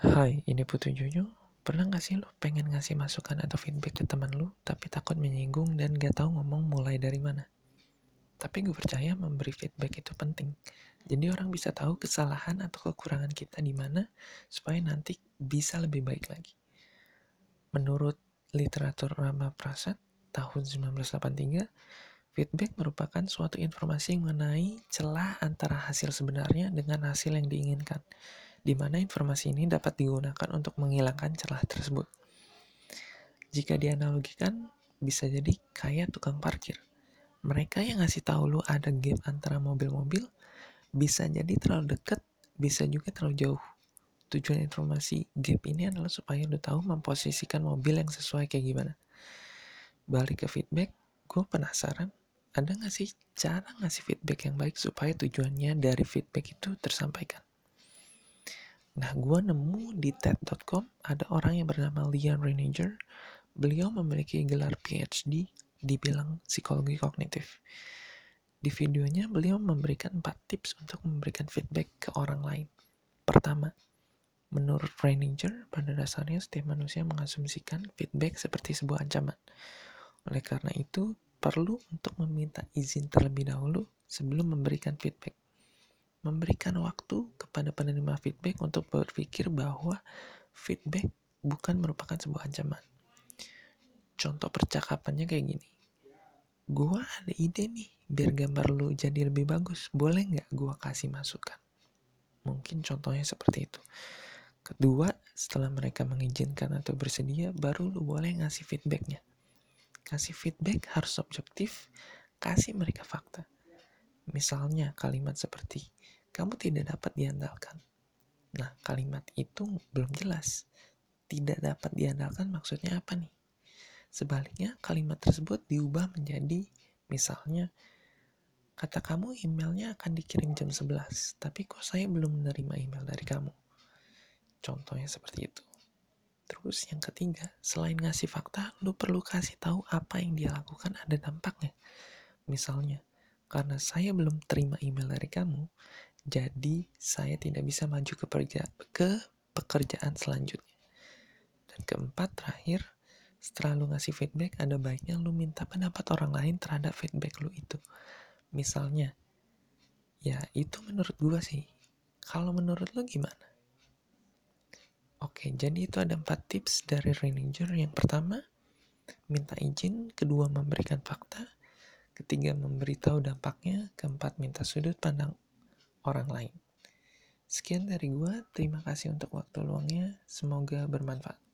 Hai, ini Jojo. Pernah gak sih lo pengen ngasih masukan atau feedback ke teman lo, tapi takut menyinggung dan gak tahu ngomong mulai dari mana? Tapi gue percaya memberi feedback itu penting. Jadi orang bisa tahu kesalahan atau kekurangan kita di mana supaya nanti bisa lebih baik lagi. Menurut literatur Rama Prasad tahun 1983, feedback merupakan suatu informasi mengenai celah antara hasil sebenarnya dengan hasil yang diinginkan di mana informasi ini dapat digunakan untuk menghilangkan celah tersebut. Jika dianalogikan, bisa jadi kayak tukang parkir. Mereka yang ngasih tahu lu ada gap antara mobil-mobil, bisa jadi terlalu dekat, bisa juga terlalu jauh. Tujuan informasi gap ini adalah supaya lu tahu memposisikan mobil yang sesuai kayak gimana. Balik ke feedback, gue penasaran, ada nggak sih cara ngasih feedback yang baik supaya tujuannya dari feedback itu tersampaikan? Nah, gue nemu di TED.com ada orang yang bernama Leon Reiniger. Beliau memiliki gelar PhD di bidang psikologi kognitif. Di videonya, beliau memberikan 4 tips untuk memberikan feedback ke orang lain. Pertama, menurut Reiniger, pada dasarnya setiap manusia mengasumsikan feedback seperti sebuah ancaman. Oleh karena itu, perlu untuk meminta izin terlebih dahulu sebelum memberikan feedback memberikan waktu kepada penerima feedback untuk berpikir bahwa feedback bukan merupakan sebuah ancaman. Contoh percakapannya kayak gini. Gua ada ide nih, biar gambar lu jadi lebih bagus. Boleh nggak gua kasih masukan? Mungkin contohnya seperti itu. Kedua, setelah mereka mengizinkan atau bersedia, baru lu boleh ngasih feedbacknya. Kasih feedback harus objektif, kasih mereka fakta. Misalnya kalimat seperti, kamu tidak dapat diandalkan. Nah, kalimat itu belum jelas. Tidak dapat diandalkan maksudnya apa nih? Sebaliknya, kalimat tersebut diubah menjadi misalnya, kata kamu emailnya akan dikirim jam 11, tapi kok saya belum menerima email dari kamu. Contohnya seperti itu. Terus yang ketiga, selain ngasih fakta, lu perlu kasih tahu apa yang dia lakukan ada dampaknya. Misalnya, karena saya belum terima email dari kamu, jadi saya tidak bisa maju ke, perja, ke pekerjaan selanjutnya. Dan keempat terakhir, setelah lu ngasih feedback, ada baiknya lu minta pendapat orang lain terhadap feedback lu itu. Misalnya, ya itu menurut gua sih. Kalau menurut lu gimana? Oke, jadi itu ada empat tips dari Reininger. Yang pertama, minta izin. Kedua, memberikan fakta. Ketiga, memberitahu dampaknya. Keempat, minta sudut pandang orang lain. Sekian dari gue, terima kasih untuk waktu luangnya, semoga bermanfaat.